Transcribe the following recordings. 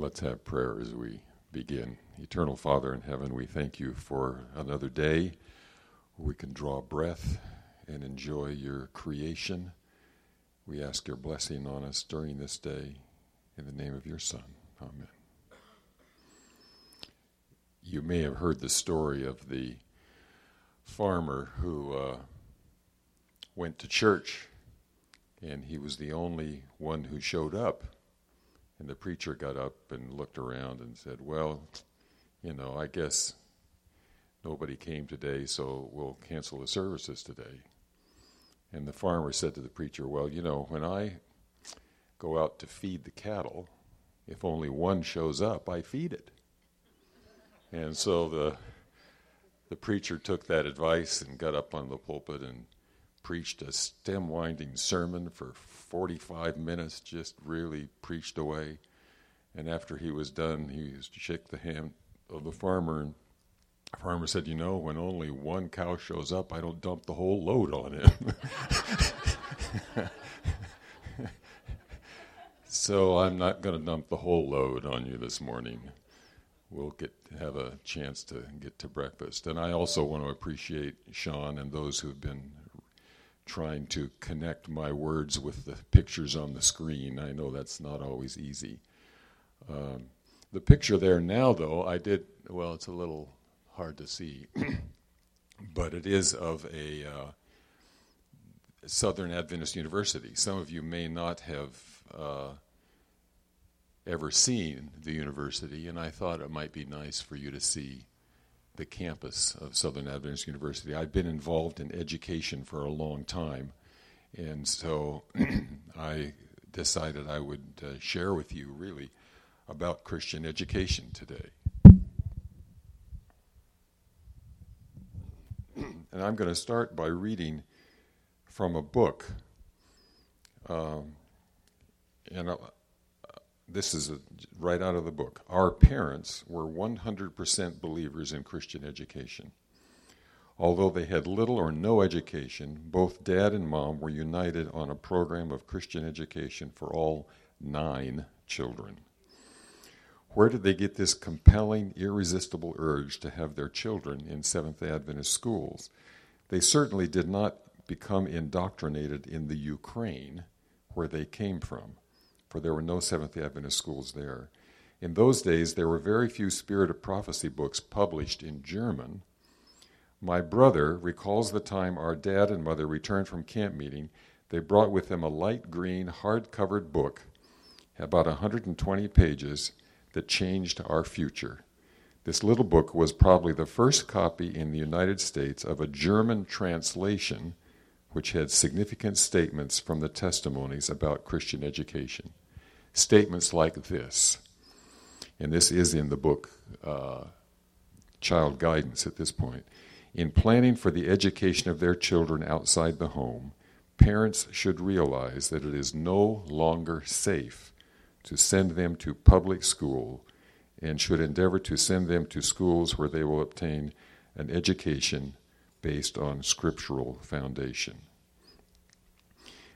Let's have prayer as we begin. Eternal Father in heaven, we thank you for another day where we can draw breath and enjoy your creation. We ask your blessing on us during this day in the name of your Son. Amen. You may have heard the story of the farmer who uh, went to church and he was the only one who showed up and the preacher got up and looked around and said, Well, you know, I guess nobody came today, so we'll cancel the services today. And the farmer said to the preacher, Well, you know, when I go out to feed the cattle, if only one shows up, I feed it. And so the the preacher took that advice and got up on the pulpit and preached a stem winding sermon for 45 minutes, just really preached away. And after he was done, he used to shake the hand of the farmer. And the farmer said, You know, when only one cow shows up, I don't dump the whole load on him. so I'm not going to dump the whole load on you this morning. We'll get have a chance to get to breakfast. And I also want to appreciate Sean and those who've been trying to connect my words with the pictures on the screen. I know that's not always easy. Um, the picture there now, though, I did, well, it's a little hard to see, but it is of a uh, Southern Adventist University. Some of you may not have uh, ever seen the university, and I thought it might be nice for you to see the campus of Southern Adventist University. I've been involved in education for a long time, and so I decided I would uh, share with you really about Christian education today. and I'm going to start by reading from a book. Um, and uh, this is a, right out of the book. Our parents were 100% believers in Christian education. Although they had little or no education, both dad and mom were united on a program of Christian education for all nine children. Where did they get this compelling, irresistible urge to have their children in Seventh Adventist schools? They certainly did not become indoctrinated in the Ukraine, where they came from for there were no Seventh day Adventist schools there. In those days, there were very few Spirit of Prophecy books published in German. My brother recalls the time our dad and mother returned from camp meeting. They brought with them a light green, hard covered book, about 120 pages, that changed our future. This little book was probably the first copy in the United States of a German translation which had significant statements from the testimonies about Christian education statements like this, and this is in the book uh, Child Guidance at this point. In planning for the education of their children outside the home, parents should realize that it is no longer safe to send them to public school and should endeavor to send them to schools where they will obtain an education based on scriptural foundation.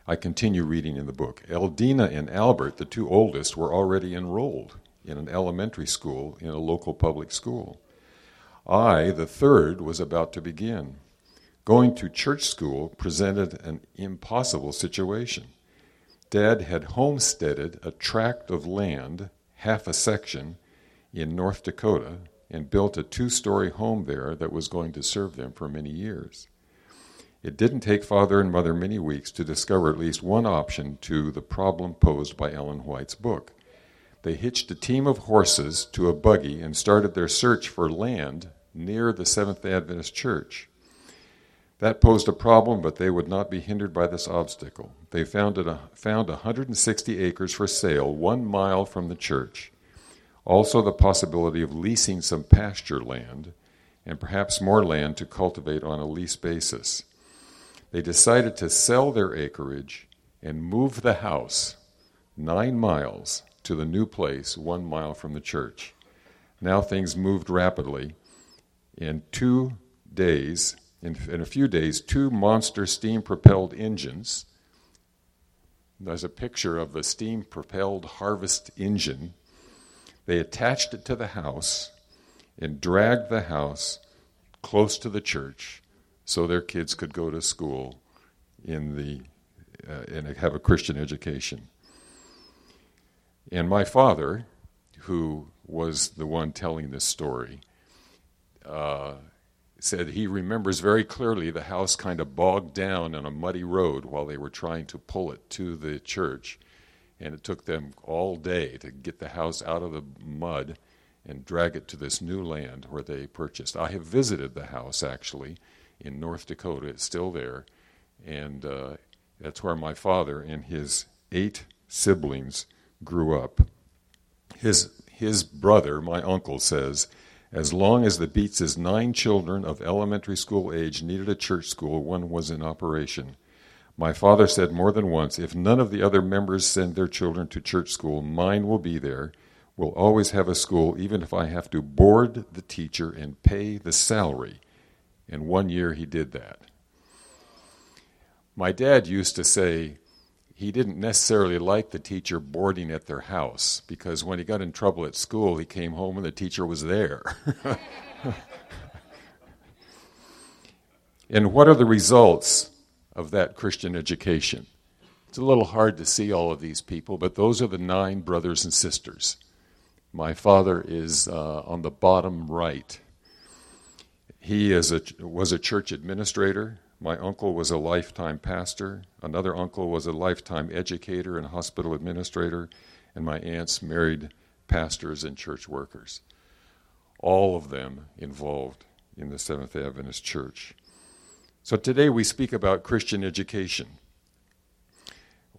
I continue reading in the book. Eldina and Albert, the two oldest, were already enrolled in an elementary school in a local public school. I, the third, was about to begin. Going to church school presented an impossible situation. Dad had homesteaded a tract of land, half a section, in North Dakota, and built a two story home there that was going to serve them for many years. It didn't take father and mother many weeks to discover at least one option to the problem posed by Ellen White's book. They hitched a team of horses to a buggy and started their search for land near the Seventh day Adventist Church. That posed a problem, but they would not be hindered by this obstacle. They found, it, found 160 acres for sale one mile from the church. Also, the possibility of leasing some pasture land and perhaps more land to cultivate on a lease basis they decided to sell their acreage and move the house nine miles to the new place one mile from the church. Now things moved rapidly. In two days, in, in a few days, two monster steam propelled engines. There's a picture of the steam propelled harvest engine. They attached it to the house and dragged the house close to the church so their kids could go to school in the uh, and have a Christian education. And my father, who was the one telling this story, uh, said he remembers very clearly the house kind of bogged down on a muddy road while they were trying to pull it to the church. And it took them all day to get the house out of the mud and drag it to this new land where they purchased. I have visited the house actually in North Dakota. It's still there. And uh, that's where my father and his eight siblings grew up. His, his brother, my uncle, says, as long as the Bietzes' nine children of elementary school age needed a church school, one was in operation. My father said more than once, if none of the other members send their children to church school, mine will be there. We'll always have a school, even if I have to board the teacher and pay the salary. And one year he did that. My dad used to say he didn't necessarily like the teacher boarding at their house because when he got in trouble at school, he came home and the teacher was there. and what are the results of that Christian education? It's a little hard to see all of these people, but those are the nine brothers and sisters. My father is uh, on the bottom right. He is a, was a church administrator my uncle was a lifetime pastor. Another uncle was a lifetime educator and hospital administrator. And my aunts married pastors and church workers. All of them involved in the Seventh day Adventist Church. So today we speak about Christian education.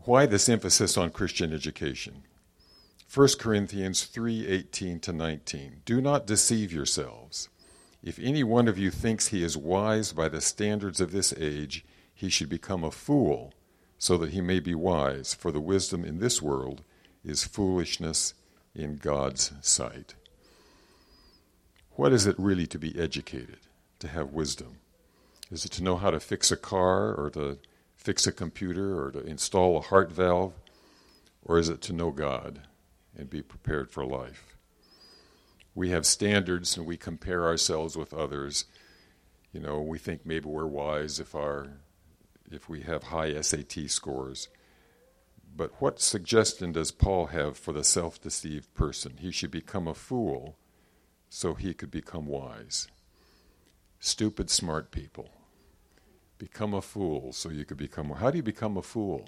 Why this emphasis on Christian education? 1 Corinthians 3:18 to 19. Do not deceive yourselves. If any one of you thinks he is wise by the standards of this age, he should become a fool, so that he may be wise, for the wisdom in this world is foolishness in God's sight. What is it really to be educated, to have wisdom? Is it to know how to fix a car, or to fix a computer, or to install a heart valve? Or is it to know God and be prepared for life? we have standards and we compare ourselves with others. You know, we think maybe we're wise if our if we have high SAT scores. But what suggestion does Paul have for the self-deceived person? He should become a fool so he could become wise. Stupid smart people. Become a fool so you could become How do you become a fool?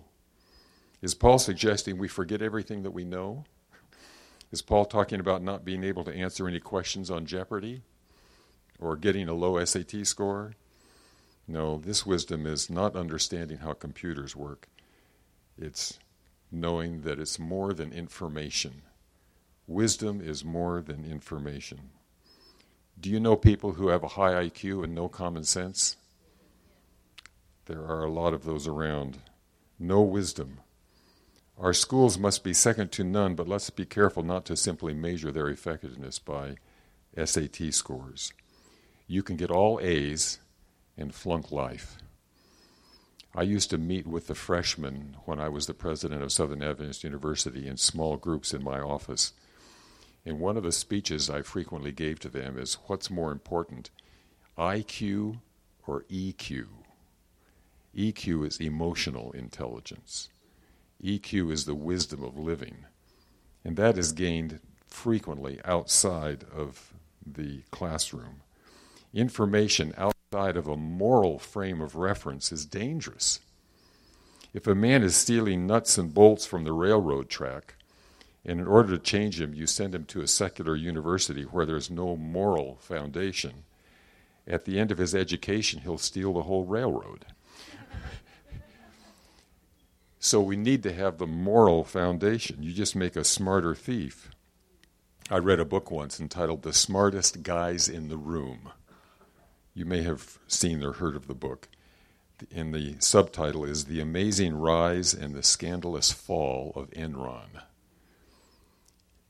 Is Paul suggesting we forget everything that we know? Is Paul talking about not being able to answer any questions on Jeopardy or getting a low SAT score? No, this wisdom is not understanding how computers work. It's knowing that it's more than information. Wisdom is more than information. Do you know people who have a high IQ and no common sense? There are a lot of those around. No wisdom. Our schools must be second to none, but let's be careful not to simply measure their effectiveness by SAT scores. You can get all A's and flunk life. I used to meet with the freshmen when I was the president of Southern Adventist University in small groups in my office. And one of the speeches I frequently gave to them is what's more important, IQ or EQ? EQ is emotional intelligence. EQ is the wisdom of living. And that is gained frequently outside of the classroom. Information outside of a moral frame of reference is dangerous. If a man is stealing nuts and bolts from the railroad track, and in order to change him, you send him to a secular university where there's no moral foundation, at the end of his education, he'll steal the whole railroad. So we need to have the moral foundation. You just make a smarter thief. I read a book once entitled The Smartest Guys in the Room. You may have seen or heard of the book. And the subtitle is The Amazing Rise and the Scandalous Fall of Enron.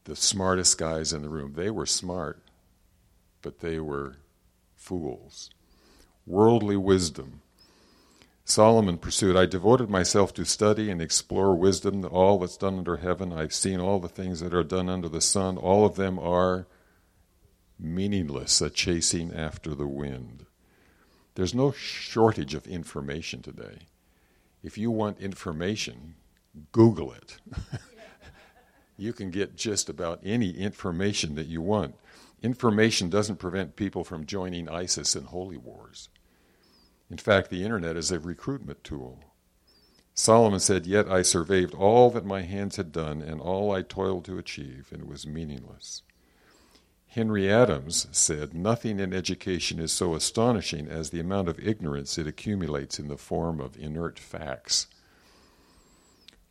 The smartest guys in the room. They were smart, but they were fools. Worldly wisdom Solomon pursued, I devoted myself to study and explore wisdom, all that's done under heaven. I've seen all the things that are done under the sun. All of them are meaningless, a chasing after the wind. There's no shortage of information today. If you want information, Google it. you can get just about any information that you want. Information doesn't prevent people from joining ISIS in holy wars. In fact, the internet is a recruitment tool. Solomon said, Yet I surveyed all that my hands had done and all I toiled to achieve, and it was meaningless. Henry Adams said, Nothing in education is so astonishing as the amount of ignorance it accumulates in the form of inert facts.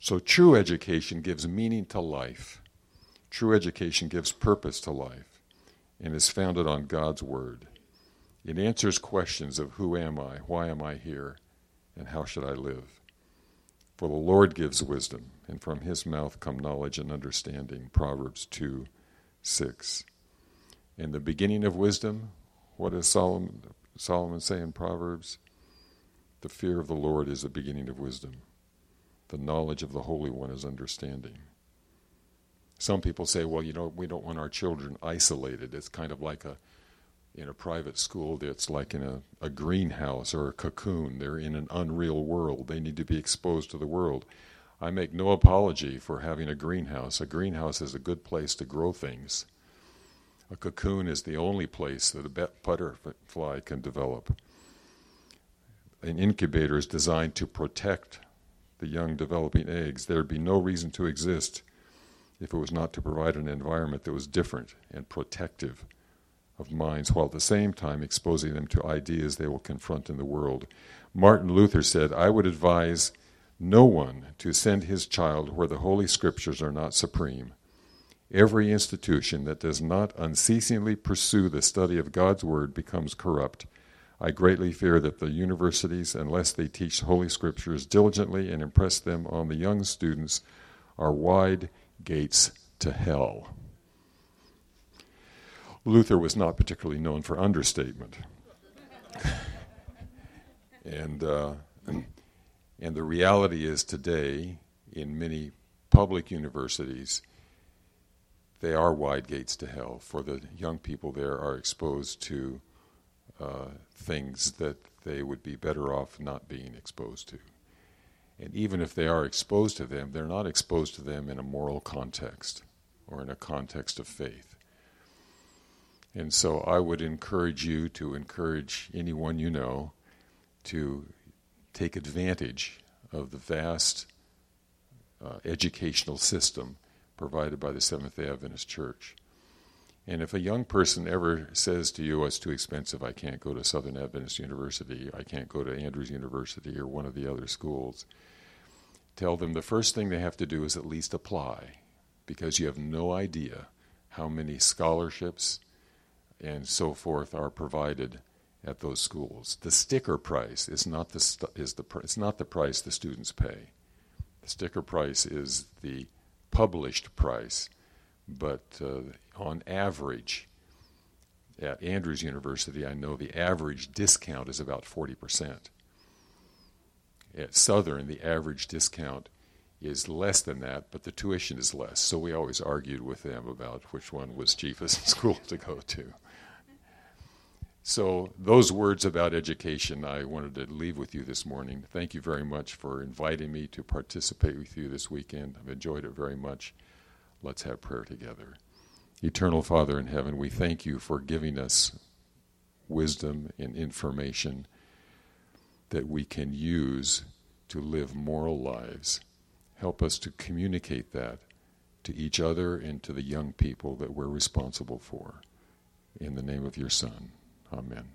So, true education gives meaning to life. True education gives purpose to life and is founded on God's Word. It answers questions of who am I, why am I here, and how should I live. For the Lord gives wisdom, and from his mouth come knowledge and understanding. Proverbs 2 6. In the beginning of wisdom, what does Solomon, Solomon say in Proverbs? The fear of the Lord is the beginning of wisdom. The knowledge of the Holy One is understanding. Some people say, well, you know, we don't want our children isolated. It's kind of like a in a private school that's like in a, a greenhouse or a cocoon. They're in an unreal world. They need to be exposed to the world. I make no apology for having a greenhouse. A greenhouse is a good place to grow things. A cocoon is the only place that a butterfly can develop. An incubator is designed to protect the young developing eggs. There would be no reason to exist if it was not to provide an environment that was different and protective of minds while at the same time exposing them to ideas they will confront in the world. Martin Luther said, I would advise no one to send his child where the Holy Scriptures are not supreme. Every institution that does not unceasingly pursue the study of God's Word becomes corrupt. I greatly fear that the universities, unless they teach Holy Scriptures diligently and impress them on the young students, are wide gates to hell. Luther was not particularly known for understatement. and, uh, and the reality is today, in many public universities, they are wide gates to hell, for the young people there are exposed to uh, things that they would be better off not being exposed to. And even if they are exposed to them, they're not exposed to them in a moral context or in a context of faith. And so I would encourage you to encourage anyone you know to take advantage of the vast uh, educational system provided by the Seventh day Adventist Church. And if a young person ever says to you, oh, it's too expensive, I can't go to Southern Adventist University, I can't go to Andrews University or one of the other schools, tell them the first thing they have to do is at least apply because you have no idea how many scholarships and so forth are provided at those schools. The sticker price is not the stu- is the pr- it's not the price the students pay. The sticker price is the published price, but uh, on average, at Andrews University, I know the average discount is about forty percent. At Southern, the average discount is less than that, but the tuition is less. So we always argued with them about which one was cheapest school to go to. So, those words about education I wanted to leave with you this morning. Thank you very much for inviting me to participate with you this weekend. I've enjoyed it very much. Let's have prayer together. Eternal Father in heaven, we thank you for giving us wisdom and information that we can use to live moral lives. Help us to communicate that to each other and to the young people that we're responsible for. In the name of your Son. Amen.